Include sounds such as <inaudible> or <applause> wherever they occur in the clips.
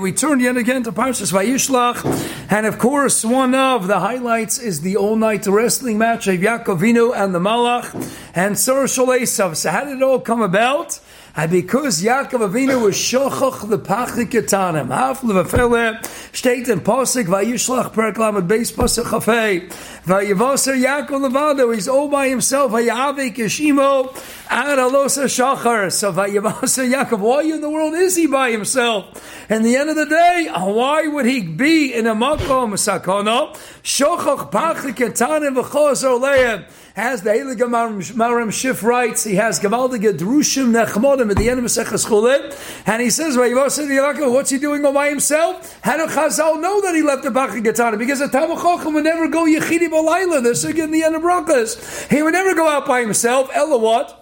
We turn yet again to Parshas Vayishlach, and of course, one of the highlights is the all-night wrestling match of Yaakovinu and the Malach and Sar Shalesav. So, how did it all come about? And because Yaakov Avinu was shochach the pachik ketanim, half levafele, steht in Pasuk, vayishlach perak lamed beis Pasuk chafei, vayavaser Yaakov levado, he's all by himself, vayavik yeshimo, ad alosa shachar, so vayavaser Yaakov, why in the world is he by himself? And the end of the day, why would he be in a makom sakona? Shochach pachik ketanim v'chos oleim, as the Heilige Maram Shif writes, he has Gavaldige Drushim At the end of Mesechus Chulit, and he says, what's he doing all by himself? How do Chazal know that he left the Bachar Gatana? Because the Tamachachim would never go Yechidi Balayla, they're singing the end of Brachas. He would never go out by himself, Ella what?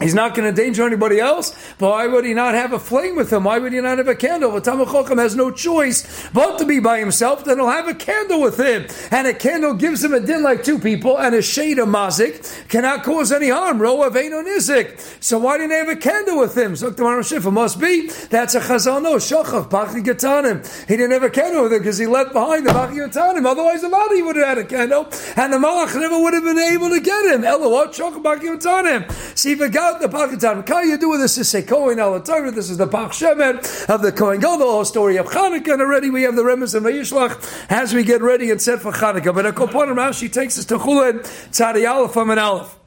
He's not going to endanger anybody else, but why would he not have a flame with him? Why would he not have a candle? But Tamachochem has no choice but to be by himself, then he'll have a candle with him. And a candle gives him a din like two people, and a shade of mazik cannot cause any harm. Ro Aveno Nizik. So why didn't he have a candle with him? So tomorrow Shifa must be that's a chazal no pachi gatanim. He didn't have a candle with him because he left behind the pachi gatanim. Otherwise, the body would have had a candle, and the malach never would have been able to get him. Elo what shochav pachi gatanim. See if it got out the Pakitan. Can you do with this? Is Kohen al This is the Pach Shemet of the Kohen whole story of Chanukah. And already we have the Remes and Vayishlach as we get ready and set for Chanukah. But a Koponim Rashi takes us to Chulin Tzadi Aleph from an Aleph.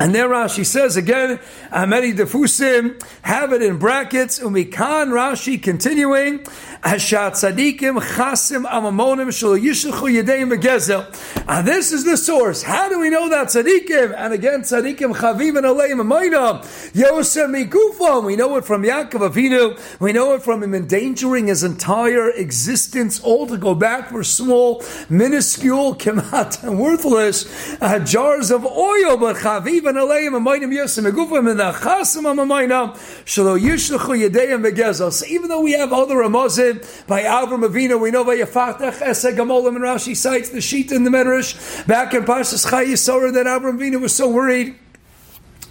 And there Rashi says again, Ameri Defusim, have it in brackets, Umikan Rashi continuing, Hashat Tzadikim Chasim Amamonim Shal Yishachu Yedeim Begezel. And this is the source. How do we know that Tzadikim? And again, Tzadikim Chaviv and Aleim Amayna, Yosem Mikufam. We know it from Yaakov Avinu. We know it from him endangering his entire existence, all to go back for small, minuscule, <laughs> kemat, and worthless uh, jars of oil, but Chaviv Aleim Yedeim Begezel. So even though we have other Ramazim, by Avram Avinu. We know by Yafatach Eseg Gamolim and Rashi cites the sheet in the Medrash back in Parshas Chai Yisora that Avram Avinu was so worried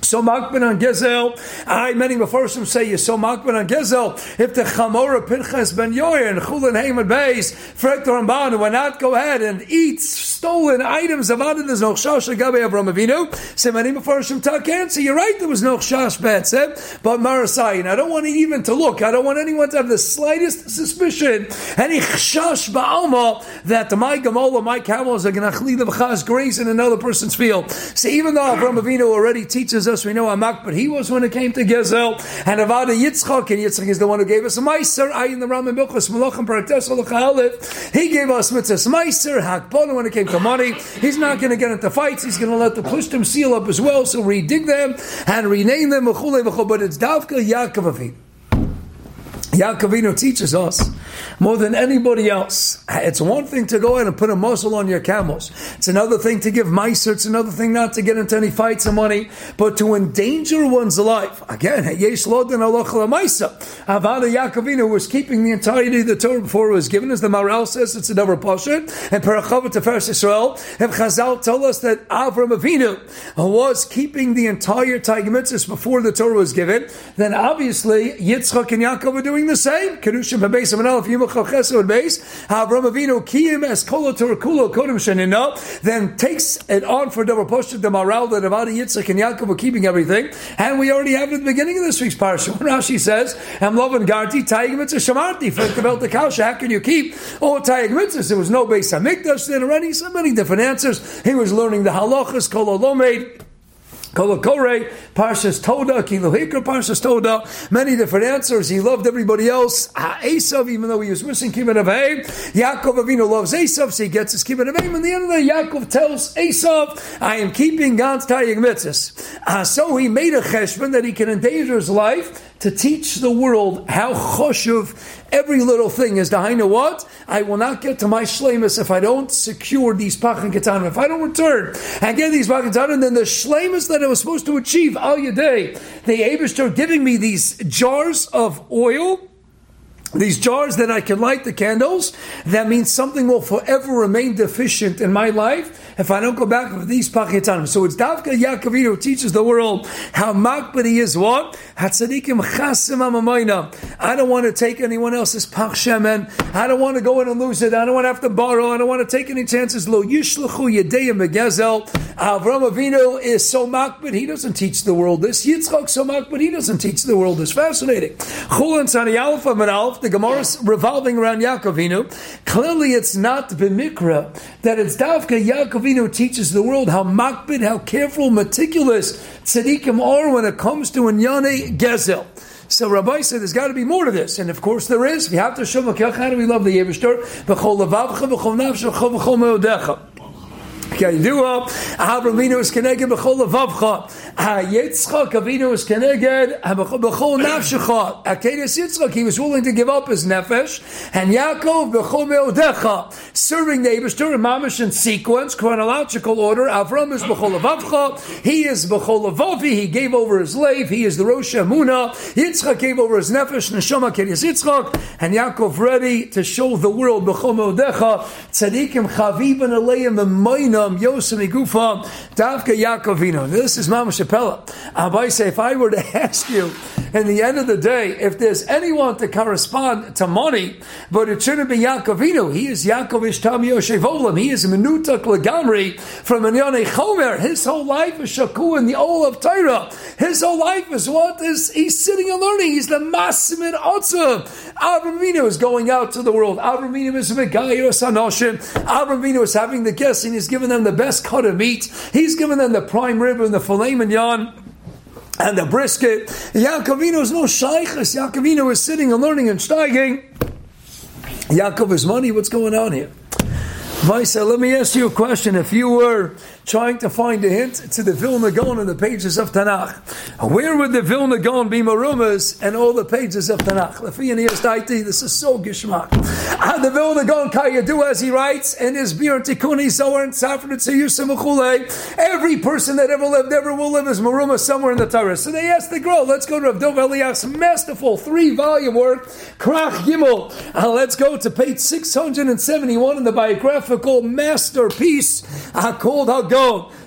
so makban on Gezel. I many Mefarshim say you so makban on Gezel. If the Chamora Pinchas ben Yoyer and Chulin Haman Beis Frektor Ramban will not go ahead and eat stolen items of other there's no chash agabe Avram Avinu. Say many Mefarshim talk answer. You're right. There was no chash bets, eh? but Marasai. And I don't want even to look. I don't want anyone to have the slightest suspicion, any chash ba'alma that the my gamola, my camels are going to chli graze in another person's field. So even though Avram already teaches us we know Amak, but he was when it came to Gezel. And Avada Yitzchak, and Yitzchak is the one who gave us a Meiser, I in the Ram and Milchus, Alef. He gave us Mitzvahs Meiser, Hakbon, when it came to money. He's not going to get into fights, he's going to let the Pushtim seal up as well, so redig them and rename them, but it's Davka Yaakov. Yaakovino teaches us more than anybody else. It's one thing to go in and put a muzzle on your camels. It's another thing to give miser. It's another thing not to get into any fights and money, but to endanger one's life. Again, Yesh Lodin. Avada Yaakovino was keeping the entirety of the Torah before it was given, as the Maral says, it's a double portion. And Parachavat to First Israel, if Chazal told us that Avram Avinu was keeping the entire Tiger before the Torah was given, then obviously Yitzchak and Yaakov doing the same. Kedushim b'beis amanal yimachal chesed b'beis. Avram Avinu kiyim es kolo kulo kodem shenina. Then takes it on for double push the moral that Avadi Yitzchak and Yaakov were keeping everything, and we already have it at the beginning of this week's parsha. <laughs> Rashi says, "Am loving garti tayig mitzvah shamarti." For the belt the kasha, how can you keep all tayig mitzvahs? There was no base hamikdash then already. So many different answers. He was learning the halachas kol. Kolokore, Parshas Toda, Kilohikra, Parshas Toda, many different answers. He loved everybody else. Esav, even though he was missing Kibbut of Aim, Yaakov Avinu loves Esav, so he gets his Kibbut of Aim. And the end of the Yaakov tells Esav, I am keeping God's Tayyig Mitzvahs. Uh, so he made a cheshbon that he can endanger his life to teach the world how choshev every little thing is. Dahaina what? I will not get to my shlemus if I don't secure these pachan ketanim. If I don't return and get these pachan ketanim, then the shlemus that I was supposed to achieve al yaday, the Abish giving me these jars of oil these jars that I can light the candles, that means something will forever remain deficient in my life if I don't go back with these pachitanim. So it's Davka Yaakovino who teaches the world how makbid he is what? Hatzadikim chasim amamayna. I don't want to take anyone else's pach shemen. I don't want to go in and lose it. I don't want to have to borrow. I don't want to take any chances. Lo yishlechu yedeyim begezel. Avram Avinu is so makbid, he doesn't teach the world this. Yitzchak so makbid, he doesn't teach the world this. Fascinating. The Gemara revolving around Yaakovinu. Clearly, it's not b'mikra that it's Davka Yaakovinu teaches the world how makbid, how careful, meticulous tzaddikim are when it comes to Inyane Gezel. So Rabbi said there's got to be more to this, and of course there is. We have to show how do we love the Yevishter? B'chol me'odecha. Kayidua, Avraham Avinu is connected b'chol levavcha. Yitzchak Avinu is connected b'chol nafshecha. Akedes Yitzchak, he was willing to give up his nefesh, and Yaakov b'chol meodecha, serving Eibushter in mamish in sequence, chronological order. Avram is b'chol levavcha. He is b'chol levavi. He gave over his slave. He is the Rosh Hamuna. Yitzchak gave over his nefesh, neshama Akedes Yitzchak, and Yaakov ready to show the world b'chol meodecha. Tzadikim chaviv and aleim Yom Yosem Igufa Davka Yaakovino. This is Mama Shapella. Abai say, if I were to <laughs> ask you, in the end of the day, if there's anyone to correspond to money, but it shouldn't be Yaakovino, he is Yaakov Ishtam Yoshevolim. He is Menutak Lagamri from Minyane Chomer. His whole life is Shaku in the Ol of Torah. His whole life is what is he's sitting and learning. He's the Masimid Otzah. Avramino is going out to the world. Avramino is a Megayir Sanoshim. Avramino is having the guests and he's giving them the best cut of meat. He's giving them the prime rib and the filet mignon and the brisket. Yaakovino is no shaykhs. Yaakovino is sitting and learning and steiging. Yaakov is money. What's going on here? Vaisa, let me ask you a question. If you were trying to find a hint to the Vilna Gaon in the pages of Tanakh, where would the Vilna Gaon be marumas and all the pages of Tanakh? This is so gishmak. And the Vilna Gaon Kayadu, as he writes in his Bir Tikuni Zohar and Safra Tzayusim every person that ever lived, ever will live is maruma somewhere in the Torah. So they asked the girl, let's go to Rav Dov Elias' masterful three volume work, Krach Gimel. Let's go to page 671 in the biographical masterpiece uh, called.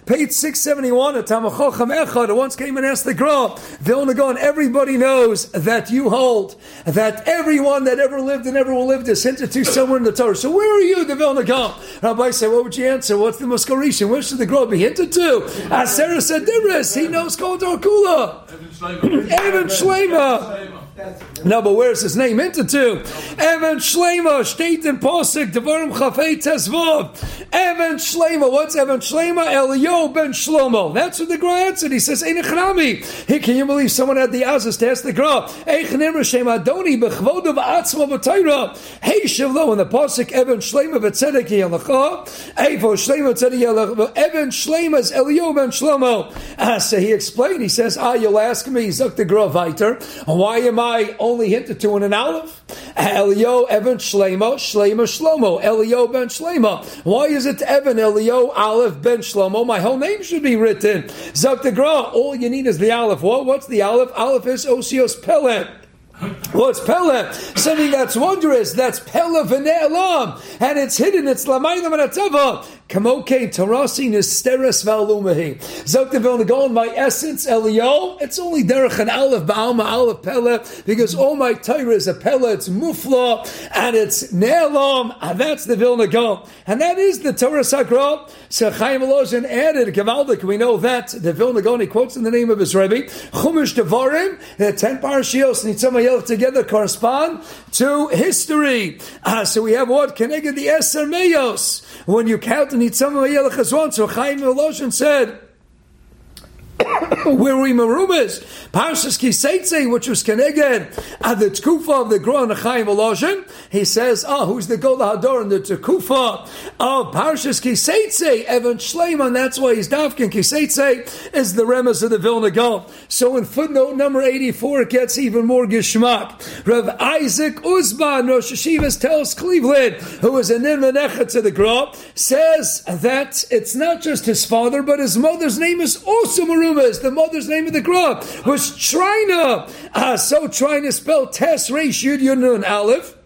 Page 671 at Tamachocham Echad once came and asked the Gra, Vilna Gaon, everybody knows that you hold that everyone that ever lived and ever will live is hinted to somewhere in the Torah. So where are you, the Vilna Gaon? Rabbi said, what would you answer? What's the Muskarishan? Where should the Gra be hinted to? Asera said, he knows called Kula. Evan Shlema. No, but where's his name hinted to? Evan Shlema, state in Posik, Devarim Chafei Tezvav. Evan Shlema, what's Evan Shlema? Elio ben Shlomo. That's what the Gra answered. He says, Ein Echnami. Hey, can you believe someone had the Azaz to ask the Gra? Eichnim Rashem Adoni bechvodav atzma b'tayra. Hey, Shavlo, in the Posik, Evan Shlema v'tzedek yalacha. Evo Shlema tzedek yalacha. Evan Shlema is Elio ben Shlomo. Ah, so he explained, he says, ah, you'll ask me, Zuk the Gra weiter. Why am I only hinted to in an aleph? Elio Evan Shlema, Shlema Shlomo, Elio Ben Shlema. Why is it Evan Elio Aleph Ben Shlomo? My whole name should be written. Zaktagra, all you need is the aleph. What? What's the aleph? Aleph is Osios Pelem. Well, it's Pele, something that's wondrous. That's Pele v'ne'elam, and it's hidden. It's lamaylam and atava. Kamoke Tarasi Nisteres Valumahi. Zoktavil Nagon, my essence, Elio, it's only Derech and Aleph, Baalma, Aleph, Pele, because all my Torah is a Pele, it's Mufla, and it's Ne'elam, and that's the Vilna Gaon. And that is the Torah Sakra. So Chaim Elozin added, Gavaldik, we know that the Vilna Gaon, he quotes in the name of his Rebbe, Chumash Devarim, the ten parashios, Nitzamayel together correspond to history. Uh, so we have what? Connected the Eser Meyos. When you count Nitzam Yelech so Chaim Eloshin said, where we marumas Parshas Kiseitze, which was Keneged at the Tkufa of the Gra Chaim Eloshin. He says, "Oh, who's the Gola Hador in the Tkufa of Parshas Kiseitze? Evan Shleiman. That's why he's Dafkin Kiseitze is the Remes of the Vilna Gaon. So in footnote number eighty-four, it gets even more gishmak. Rav Isaac Uzman Rosh Hashivas tells Cleveland, who is an Inmanecha to the Gra, says that it's not just his father, but his mother's name is also The mother's name of the Gra was Trina. Uh, so Trina spelled Tes Reish Yud Yunun Aleph.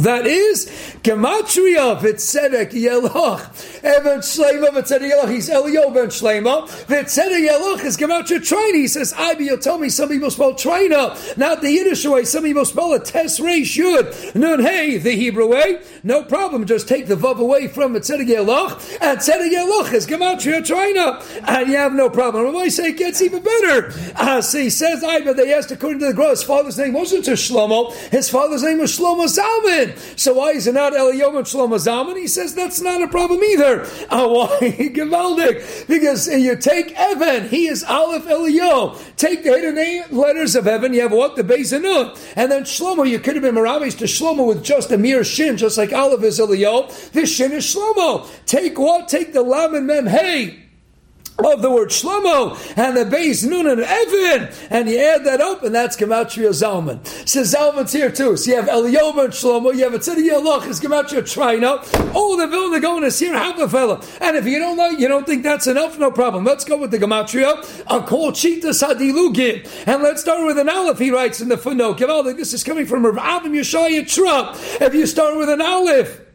That is gematria v'tzedek yeloch. Even shleima v'tzedek yeloch. He's Elio ben shleima. V'tzedek yeloch is gematria traina. He says, Ibi, me some people spell traina, not the Yiddish way. Some people spell it tes reish yud. Nun hey, the Hebrew way. No problem. Just take the vav away from v'tzedek yeloch, and tzedek yeloch is gematria traina, and you have no problem. And I say it gets even better. Uh, he says, Ibi, they asked according to the Gra, his father's name wasn't Shlomo. His father's name was Shlomo Zalman. So why is it not Eliyom and Shlomo Zalman? He says that's not a problem either. <laughs> Uh, why? <laughs> Givaldik. Because you take Evan, he is Aleph Eliyo. Take the hidden letters of Evan, you have what? The Beis and And then Shlomo, you could have been Maravis to Shlomo with just a mere shin, just like Aleph is Eliyo. This shin is Shlomo. Take what? Take the Lam and Mem. Hey! Of the word Shlomo and the base Nun and Evan, and you add that up, and that's Gematria Zalman. So Zalman's here too. So you have Eliyahu and Shlomo, you have a Tzidi Yaloch, is Gematria Trina. Oh, the Vilna Gaon is here, have a fella. And if you don't know, you don't think that's enough, no problem. Let's go with the Gematria. I'll call Chita Sadilugin. And let's start with an Aleph, he writes in the footnote. This is coming from Rav Avim Yeshaya Truck. If you start with an Aleph,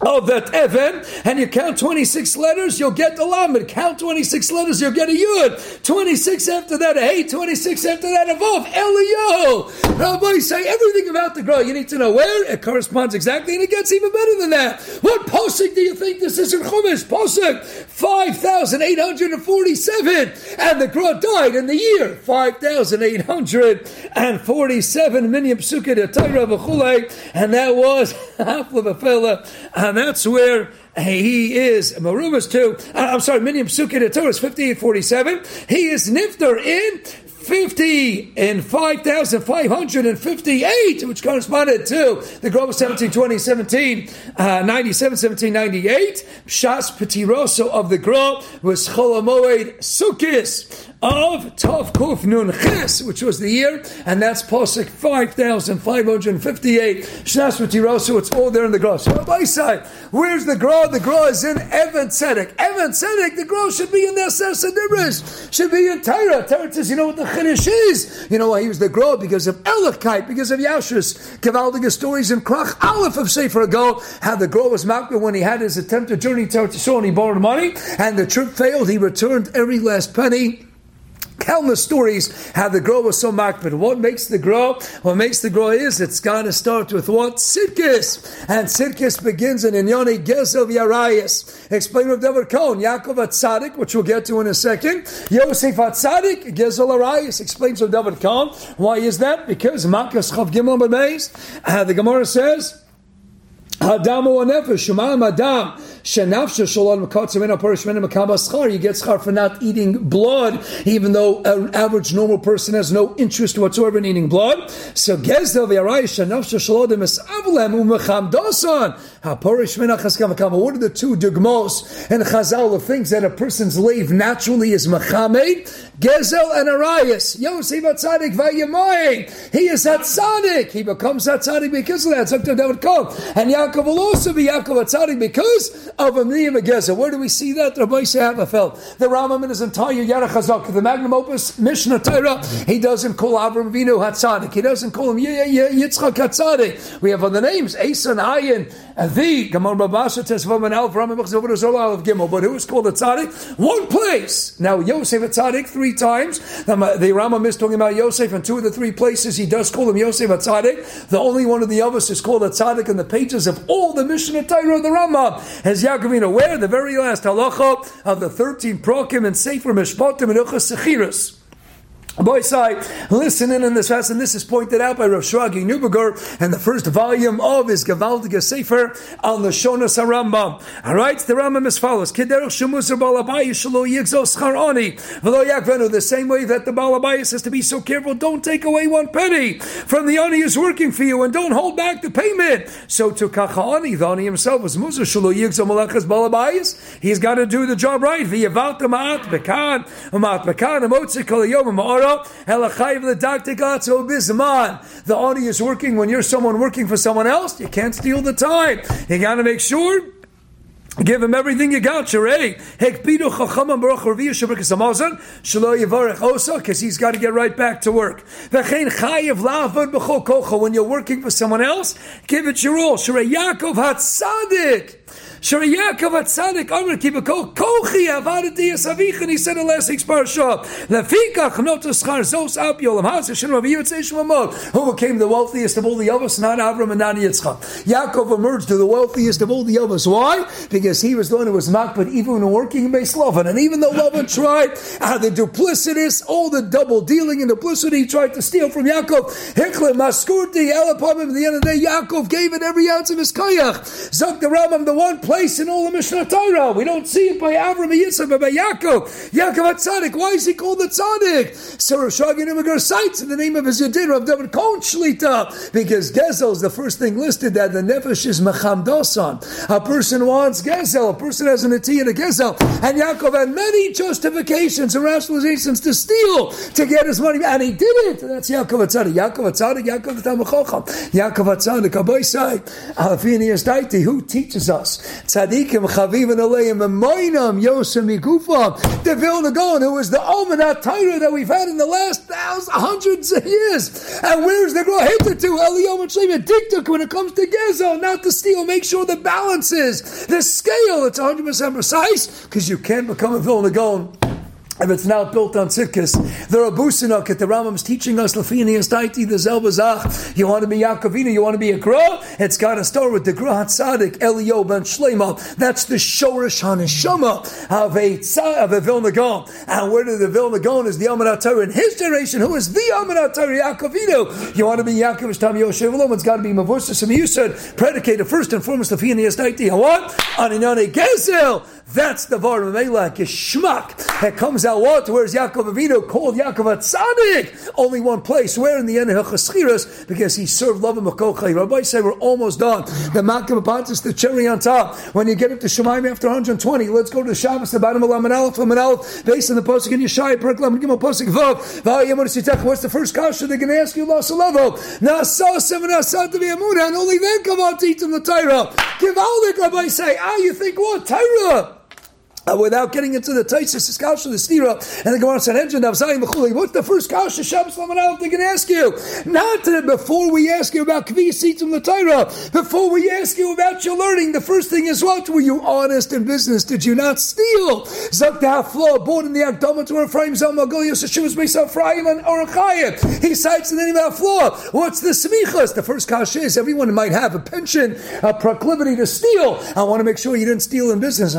of that Evan, and you count 26 letters, you'll get the Lamed. Count 26 letters, you'll get a Yud. 26 after that, a Hey. 26 after that, a Vav. Elio. Rabbi say everything about the Gra. You need to know where it corresponds exactly, and it gets even better than that. What Posik do you think this is in Chumash? Posik 5,847. And the Gra died in the year 5,847. Minyam Sukkah, and that was half of a fella and that's where he is Marumas too. Uh, I'm sorry, Sukkah the Torah is 5847. He is Nifter in 50 and 5,558, which corresponded to the growth of 1720, 17, uh, 97, 1798. Shas Petiroso of the growth was Cholamoed Sukkis of Tov Kuf Nun Ches, which was the year, and that's Posik 5,558. Shas Petiroso, it's all there in the growth. So, by side, where's the growth? The growth is in Evan Tzedek. Evan Tzedek, the growth should be in the Sesadiris, should be in Tyra. Tyra says, you know what the Chiddush is. You know why he was the Grove? Because of Elichite, because of Yashus. Kavaldiga stories in Krach Aleph of Sefer ago, how the Grove was Makra when he had his attempt to journey to Eretz and he borrowed money, and the trip failed. He returned every last penny countless stories how the girl was so. But what makes the girl? What makes the girl is it's got to start with what? Sidkis. And Sidkis begins in Inyoni Gezel Yarayas. Explain with David Cohen. Yaakov Atzadik, which we'll get to in a second. Yosef Atzadik, Gezel Arayas. Explains with David Cohen. Why is that? Because Makas Chav Gimel uh, the Gemara says, Hadamu Nefesh, Shemayim Adam. Shenafsha shalom mekatzimena parishmena mekaba schar. You get schar for not eating blood, even though an average normal person has no interest whatsoever in eating blood. So gezdel v'yarai shenafsha shalom misavlem umechamdosan. HaParishmena chaskam mekaba. What are the two dugmos and chazal of things that a person's lave naturally is mechamed? Gezel and Arias. Yosef Atzadik Vayamai. He is Atzadik. He becomes Atzadik because of that. Dr. David Koh. And Yaakov will also be Yaakov Atzadik because of a Miyam Gezer. Where do we see that? Rabbi Sehavafel. The Rambam in his entire Yara Chazak, the Magnum Opus Mishnah Torah, he doesn't call Avram Vinu Hatzadik. He doesn't call him Yitzchak Hatzadik. We have other names, Asa and Ayin, the Gamar Babasha Tesvav and Alf Rambam of Gimel. But who is called a tzaddik? One place. Now Yosef a tzaddik three times. The, Rambam is talking about Yosef, in two of the three places he does call him Yosef a tzaddik. The only one of the others is called a tzaddik in the pages of all the Mishnah Torah of the Rambam. As Yaakovina, where the very last halacha of the thirteen prokim and Sefer Mishpatim and Uchas Sechiras. Boy, say, listen in on this and this is pointed out by Rav Shragi Nubagur and the first volume of his Gavaldiga Sefer on the Shonas HaRambam. All right, the Rambam is follows. The same way that the Balabayis has to be so careful, don't take away one penny from the ani who's working for you, and don't hold back the payment. So to Kachani, the ani himself was Musar Shalo Yigzos Malachas Balabayis. He's got to do the job right. V'yavat Ma'at Bekan, Ma'at Bekan, Motzik Kol Yom the audio is working when you're someone working for someone else. You can't steal the time. You got to make sure Give him everything you got, Sharei. Eh? Hekpidu chachamam baruch reviyu shabrikas amazon shelo yivarech osa because he's got to get right back to work. V'chein chayiv la'avad b'chol kocha when you're working for someone else, give it your all. Sharei Yaakov hatzadik. Shari Yaakov Atzadik Amr Kibako Kochi Avadati Yasavich and he said in last week's parasha Lefikach Notus Char Zos Ap Yolam Has Hashem Rav Yitzchak who became the wealthiest of all the Yavas not Avram and not Yitzchak. Yaakov emerged to the wealthiest of all the Yavas why? Because he was the one who was makbid even when working in Beis Lavan. And even though Lavan tried uh, the duplicitous all the double dealing and duplicity he tried to steal from Yaakov. Hikle Maskurti Elapamim at the end of the day Yaakov gave it every ounce of his kayach Zok the Rambam the one place in all the Mishnah Torah. We don't see it by Avram and Yitzchak, but by Yaakov. Yaakov Tzaddik. Why is he called the Tzaddik? So Rav Shagin Imagar cites in the name of his Yadin, Rav David Cohen Shlita, because Gezel is the first thing listed that the Nefesh is Mechamdosan. A person wants Gezel, a person has an Atiyah to Gezel. And Yaakov had many justifications and rationalizations to steal to get his money, and he did it. And that's Yaakov Tzaddik. Yaakov Tzaddik, Yaakov Tamachocham. Yaakov Tzaddik, Abai Sai, Alafini Daiti, who teaches us tzadikim chavivin aleim emoinam yosem migufam. The Vilna Gaon, who is the Omenat Torah that we've had in the last thousands, hundreds of years. And where's the Groheta to? Eliyom and Shleim Diktuk when it comes to Gezel, not to steal. Make sure the balance is the scale. It's 100% precise because you can't become a Vilna Gaon if it's not built on tzidkis, the Rabusinok at the Rambam is teaching us Lafini Taiti the Zelbazach. You want to be Yaakovina, you want to be a Gra? It's got to start with the Gra Hatzadik, Elio ben Shlema. That's the Shorish Haneshama of a of a Vilna Gaon. And where did the Vilna Gaon is the Amar Torah in his generation? Who is the Amar Torah Yaakovino? You want to be Yaakov Tam Yoshev It's got to be you said predicated first and foremost Lafini Taiti. What? Aninane Gezel. That's the Var Melech, schmuck that comes out what? Where's Yaakov Avinu called Yaakov Atzadik? Only one place. Where in the end of Chaschiras? Because he served love and Makochai. Rabbi say we're almost done. The Makam Apantis, the cherry on top. When you get up to Shemaim after 120, let's go to the Shabbos, the bottom of Laman Aleph, Laman Aleph, based on the Pasuk in Yeshai, Perk Laman Gimel Pasuk Vav. What's the first kasha they're going to ask you? Lasalevo. Nasa seven Nasa to be and only then come out to eat them the Torah. Give all the Rabbi say, ah, you think what? Torah. Uh, without getting into the Taisis, the Kasha, the Stira, and the Gemara Sanhedrin, Avzayim, Mechuli. What's the first Kasha, Shabbos, Lamanal, they can ask you? Not to, before we ask you about Kvi from the Torah, before we ask you about your learning, the first thing is what? Were you honest in business? Did you not steal? Zakta flaw, born in the Akdama to Ephraim, Zalmagol, Yosashivas, Mesa, Ephraim, and Orachayim. He cites the name of flaw. What's the Smichas? The first Kasha is everyone might have a pension, a proclivity to steal. I want to make sure you didn't steal in business.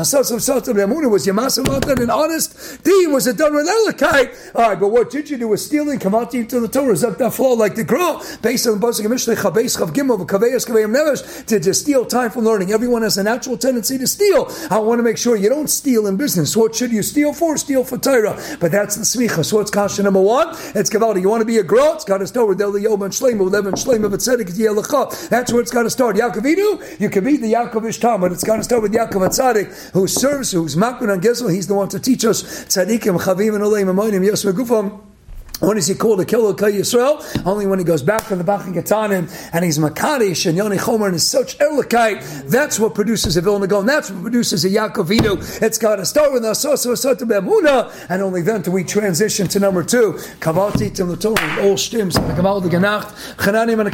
Amuna was Yamasa an honest deed? Was it done with Elikai? All right, but what did you do with stealing? Out to the Torah, flow like the girl, based on the Mishlei, Chabeis, Chav Gimel, Kaveyas, Kaveyam Nevesh, to just steal time from learning. Everyone has a natural tendency to steal. I want to make sure you don't steal in business. What should you steal for? Steal for Torah. But that's the smicha. So what's kasha number one? It's Kavaldi. You want to be a girl? It's got to start with Eliyom and Shleim, with Evan Shleim of Tzedek, That's where it's got to start. Yaakovinu, you can be the Yaakov Ishtam, but it's got to start with Yaakov Atzadik, who serves, who's on Gezel, he's the one to teach us tzaddikim, chavim, and oleim, amonim, yosma gufam. When is he called a killer Kay Yisrael? Only when he goes back from the Bachin Getanim and he's Makadish and Yoni Chomer and is such Erlikai. That's what produces a Vilna Gaon. That's what produces a Yaakovino. It's got to start with Bemuna, and only then do we transition to number two. Kavati Tim all stims, Kamal the Ganacht, Chananim and.